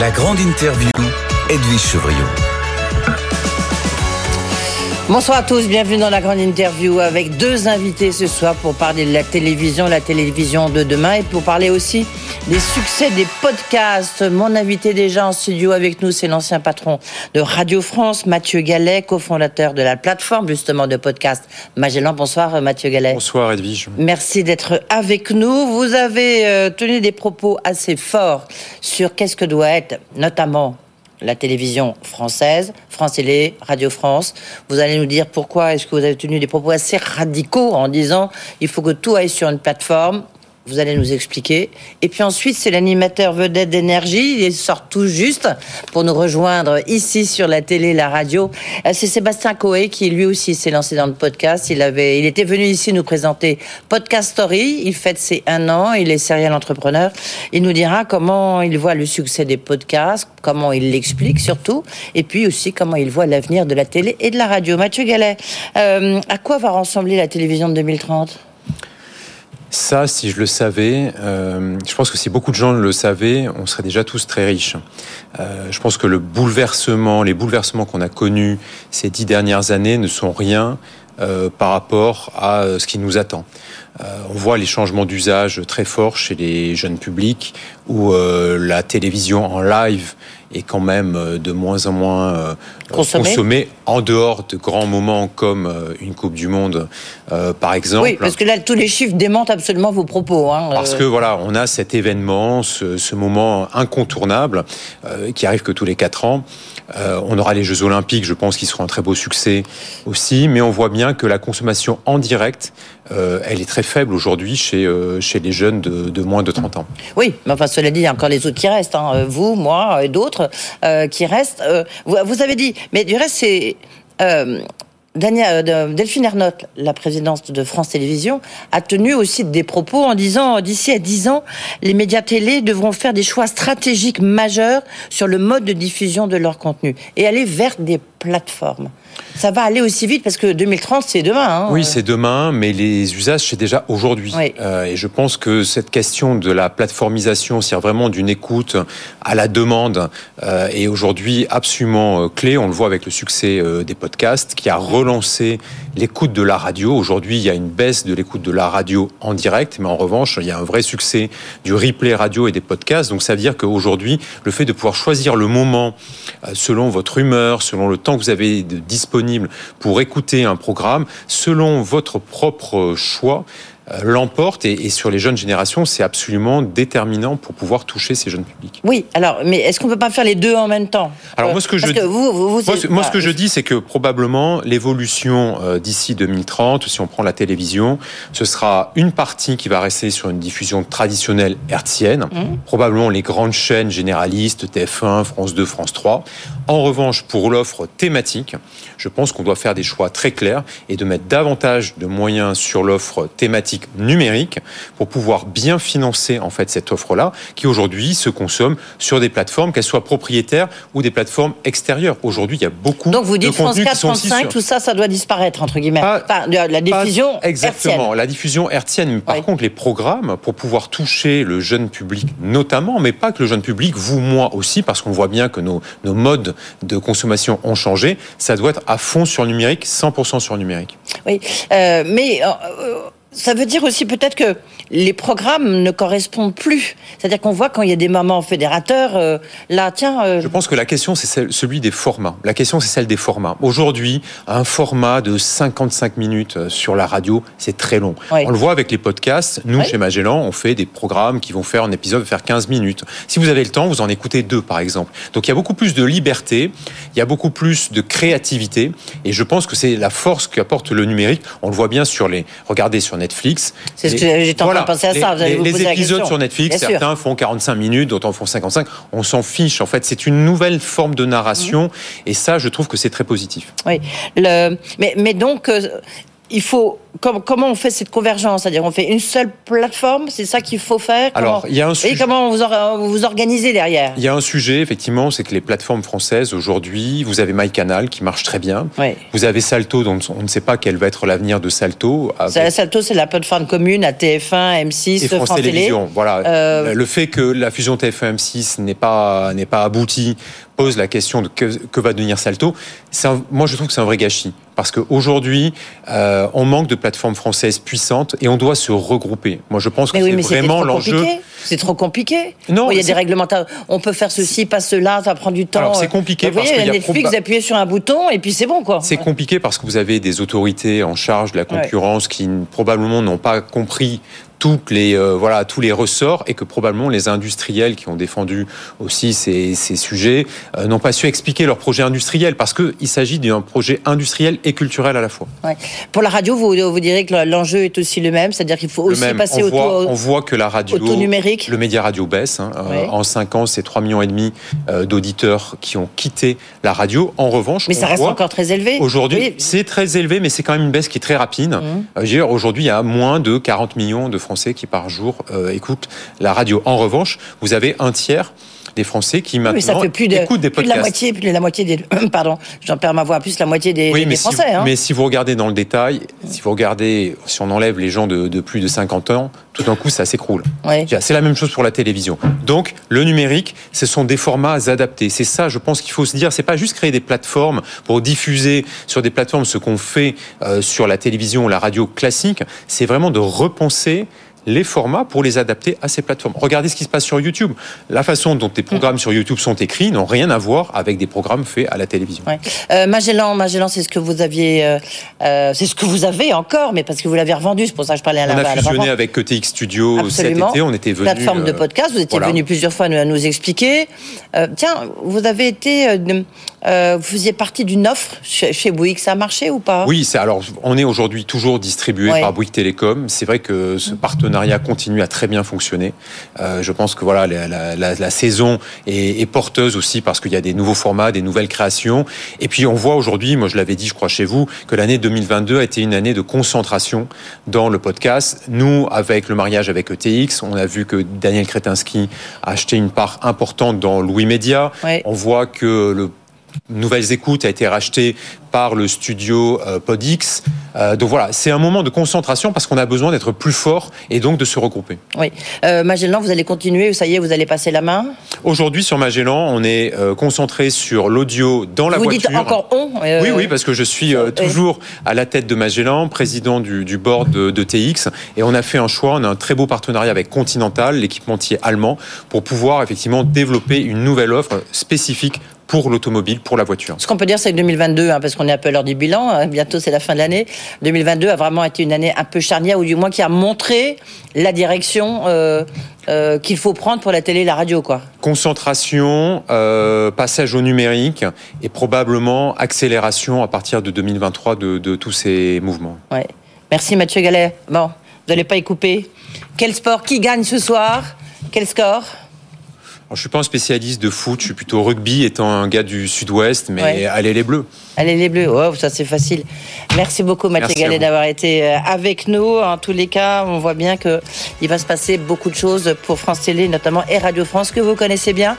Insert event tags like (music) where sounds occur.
La grande interview, Edwige Chevriot. Bonsoir à tous, bienvenue dans la grande interview avec deux invités ce soir pour parler de la télévision, la télévision de demain et pour parler aussi des succès des podcasts. Mon invité déjà en studio avec nous, c'est l'ancien patron de Radio France, Mathieu Gallet, cofondateur de la plateforme justement de podcast Magellan. Bonsoir Mathieu Gallet. Bonsoir Edwige. Merci d'être avec nous. Vous avez euh, tenu des propos assez forts sur qu'est-ce que doit être notamment la télévision française, France Télé, Radio France. Vous allez nous dire pourquoi est-ce que vous avez tenu des propos assez radicaux en disant il faut que tout aille sur une plateforme. Vous allez nous expliquer. Et puis ensuite, c'est l'animateur vedette d'énergie. Il sort tout juste pour nous rejoindre ici sur la télé, la radio. Euh, c'est Sébastien Coé qui lui aussi s'est lancé dans le podcast. Il avait, il était venu ici nous présenter Podcast Story. Il fête ses un an. Il est serial entrepreneur. Il nous dira comment il voit le succès des podcasts, comment il l'explique surtout, et puis aussi comment il voit l'avenir de la télé et de la radio. Mathieu Gallet, euh, à quoi va ressembler la télévision de 2030 ça, si je le savais, euh, je pense que si beaucoup de gens le savaient, on serait déjà tous très riches. Euh, je pense que le bouleversement, les bouleversements qu'on a connus ces dix dernières années ne sont rien euh, par rapport à ce qui nous attend. On voit les changements d'usage très forts chez les jeunes publics, où la télévision en live est quand même euh, de moins en moins euh, consommé. en dehors de grands moments comme euh, une Coupe du Monde, par exemple. Oui, parce que là, tous les chiffres démentent absolument vos propos. Hein, parce que voilà, on a cet événement, ce, ce moment incontournable qui arrive que tous les quatre ans. on aura les Jeux Olympiques, je pense, qui seront un très beau succès aussi, mais on voit bien que la consommation en direct, elle est très faible aujourd'hui chez, chez les jeunes de, moins de 30 ans. Oui, mais enfin, cela dit, il y a encore les autres qui restent, hein. vous, moi et d'autres. Euh, qui reste. Euh, vous, avez dit, mais du reste, c'est. Euh, Delphine Ernotte, la présidente de France Télévisions, a tenu aussi des propos en disant d'ici à 10 ans, les médias télé devront faire des choix stratégiques majeurs sur le mode de diffusion de leur contenu et aller vers des plateformes. Ça va aller aussi vite parce que 2030, c'est demain. Hein. Oui, c'est demain, mais les usages, c'est déjà aujourd'hui. Euh, et je pense que cette question de la plateformisation, c'est vraiment d'une écoute à la demande, euh, est aujourd'hui absolument euh, clé. On le voit avec le succès des podcasts qui a relancé l'écoute de la radio. Aujourd'hui, il y a une baisse de l'écoute de la radio en direct, mais en revanche, il y a un vrai succès du replay radio et des podcasts. Donc ça veut dire qu'aujourd'hui, le fait de pouvoir choisir le moment selon votre humeur, selon le temps que vous avez disponible, pour écouter un programme selon votre propre choix euh, l'emporte et, sur les jeunes générations, c'est absolument déterminant pour pouvoir toucher ces jeunes publics. Oui, alors, mais est-ce qu'on peut pas faire les deux en même temps? Alors moi, ce que je dis, moi, ce que je dis, c'est que probablement l'évolution euh, d'ici 2030, si on prend la télévision, ce sera une partie qui va rester sur une diffusion traditionnelle hertzienne, mmh. probablement les grandes chaînes généralistes, TF1, France 2, France 3. En revanche, pour l'offre thématique, je pense qu'on doit faire des choix très clairs et de mettre davantage de moyens sur l'offre thématique numérique pour pouvoir bien financer en fait cette offre-là, qui aujourd'hui se consomme sur des plateformes, qu'elles soient propriétaires ou des plateformes extérieures. Aujourd'hui, il y a beaucoup. Donc vous dites France 4, France 5, tout ça, ça doit disparaître entre guillemets. la diffusion exactement, la diffusion hertzienne. Par contre, les programmes pour pouvoir toucher le jeune public, notamment, mais pas que le jeune public, vous, moi aussi, parce qu'on voit bien que nos, nos modes de consommation ont changé. Ça doit être à fond sur numérique, 100% sur numérique. Oui, euh, mais euh, ça veut dire aussi peut-être que les programmes ne correspondent plus. C'est-à-dire qu'on voit quand il y a des moments fédérateurs, euh, là, tiens. Euh, Je pense que la question, c'est celui des formats. La question, c'est celle des formats. Aujourd'hui, un format de 55 minutes euh, sur la radio, c'est très long. On le voit avec les podcasts. Nous, chez Magellan, on fait des programmes qui vont faire un épisode, faire 15 minutes. Si vous avez le temps, vous en écoutez deux, par exemple. Donc, il y a beaucoup plus de liberté, il y a beaucoup plus de créativité. Et je pense que c'est la force qu'apporte le numérique. On le voit bien sur les. Regardez sur Netflix. C'est ce que j'étais en train de penser à ça. les, les épisodes sur Netflix, certains font 45 minutes, d'autres en font 55. On s'en fiche. En fait, c'est une nouvelle forme de narration. Et ça, je trouve que c'est très positif. Oui. Le... Mais, mais donc. Il faut comment on fait cette convergence? C'est-à-dire, on fait une seule plateforme C'est ça qu'il faut faire? Alors, il y a un sujet. Et comment vous, vous organisez derrière? Il y a un sujet, effectivement, c'est que les plateformes françaises aujourd'hui, vous avez MyCanal qui marche très bien. Vous avez Salto, dont on ne sait pas quel va être l'avenir de Salto. Salto, c'est la plateforme commune à TF1, M6, et France, Télévisions. Voilà. Euh, Le fait que la fusion TF1 M6 n'est pas n'est pas aboutie pose la question de que, va devenir Salto. moi, je trouve que c'est un vrai gâchis parce qu'aujourd'hui, euh, on manque de plateformes françaises puissantes et on doit se regrouper. Moi, je pense que c'est vraiment l'enjeu. C'est trop compliqué. Non, il y a des réglementaires. On peut faire ceci, pas cela, ça prend du temps. Alors c'est compliqué parce que Netflix, vous appuyez sur un bouton et puis c'est bon quoi. C'est compliqué parce que vous avez des autorités en charge de la concurrence qui probablement n'ont pas compris toutes les euh, voilà tous les ressorts et que probablement les industriels qui ont défendu aussi ces, ces sujets euh, n'ont pas su expliquer leur projet industriel parce que il s'agit d'un projet industriel et culturel à la fois. Ouais. Pour la radio, vous, vous direz que l'enjeu est aussi le même, c'est-à-dire qu'il faut aussi passer on au, voit, on voit que la radio, numérique, le média radio baisse. Hein, euh, en 5 ans, c'est 3 millions et demi d'auditeurs qui ont quitté la radio. En revanche, mais ça reste encore très élevé. Aujourd'hui, c'est très élevé, mais c'est quand même une baisse qui est très rapide. Mmh. Aujourd'hui, il y a moins de 40 millions de Français qui par jour euh, écoutent la radio. En revanche, vous avez un tiers des Français qui maintenant ça fait plus de, écoutent des podcasts. Plus de la moitié, plus de la moitié des, (clears throat) pardon, j'en perds ma voix, plus la moitié des, oui, des Français. Si, hein. Mais si vous regardez dans le détail, si vous regardez, si on enlève les gens de, de plus de 50 ans, tout d'un coup, ça s'écroule. Oui. C'est la même chose pour la télévision. Donc, le numérique, ce sont des formats adaptés. C'est ça, je pense qu'il faut se dire. C'est pas juste créer des plateformes pour diffuser sur des plateformes ce qu'on fait euh, sur la télévision ou la radio classique. C'est vraiment de repenser les formats pour les adapter à ces plateformes. Regardez ce qui se passe sur YouTube. La façon dont les programmes sur YouTube sont écrits n'ont rien à voir avec des programmes faits à la télévision. Euh, Magellan, Magellan, c'est ce que vous aviez, euh, euh, c'est ce que vous avez encore, mais parce que vous l'avez revendu, c'est pour ça que je parlais à la. On a fusionné avec ETX Studio cet été. On était venu. Plateforme de podcast. Vous étiez venu plusieurs fois à nous expliquer. tiens, vous avez été vous faisiez partie d'une offre chez, chez Bouygues, ça a marché ou pas? Oui, c'est alors on est aujourd'hui toujours distribué par Bouygues Télécom. C'est vrai que ce partenariat continue à très bien fonctionner. Euh, je pense que voilà la, la, la, saison est, est, porteuse aussi parce qu'il y a des nouveaux formats, des nouvelles créations. Et puis on voit aujourd'hui, moi je l'avais dit, je crois chez vous, que l'année 2022 a été une année de concentration dans le podcast. Nous, avec le mariage avec ETX, on a vu que Daniel Kretinsky a acheté une part importante dans Louis Média. On voit que le Nouvelles Écoutes a été racheté par le studio euh, Podix. Euh, donc voilà, c'est un moment de concentration parce qu'on a besoin d'être plus fort et donc de se regrouper. Oui. Euh, Magellan, vous allez continuer, ça y est, vous allez passer la main? Aujourd'hui, sur Magellan, on est concentré sur l'audio dans la voiture. Vous dites encore on Oui, oui, parce que je suis toujours à la tête de Magellan, président du, du board de, de, TX, et on a fait un choix, on a un très beau partenariat avec Continental, l'équipementier allemand, pour pouvoir effectivement développer une nouvelle offre spécifique pour l'automobile, pour la voiture. Ce qu'on peut dire, c'est que 2022, hein, parce qu'on est un peu à l'heure du bilan, hein, bientôt c'est la fin de l'année, 2022 a vraiment été une année un peu charnière, ou du moins qui a montré la direction euh, euh, qu'il faut prendre pour la télé et la radio. Quoi. Concentration, euh, passage au numérique et probablement accélération à partir de 2023 de, de tous ces mouvements. Ouais. Merci Mathieu Gallet. Bon, vous n'allez pas y couper. Quel sport Qui gagne ce soir? Quel score? Alors, je suis pas un spécialiste de foot, je suis plutôt rugby, étant un gars du Sud-Ouest, mais allez les Bleus. Allez les Bleus, oh, ça c'est facile. Merci beaucoup Mathieu Gallet d'avoir été euh, avec nous. En tous les cas, on voit bien que il va se passer beaucoup de choses pour France Télé, notamment et Radio France que vous connaissez bien.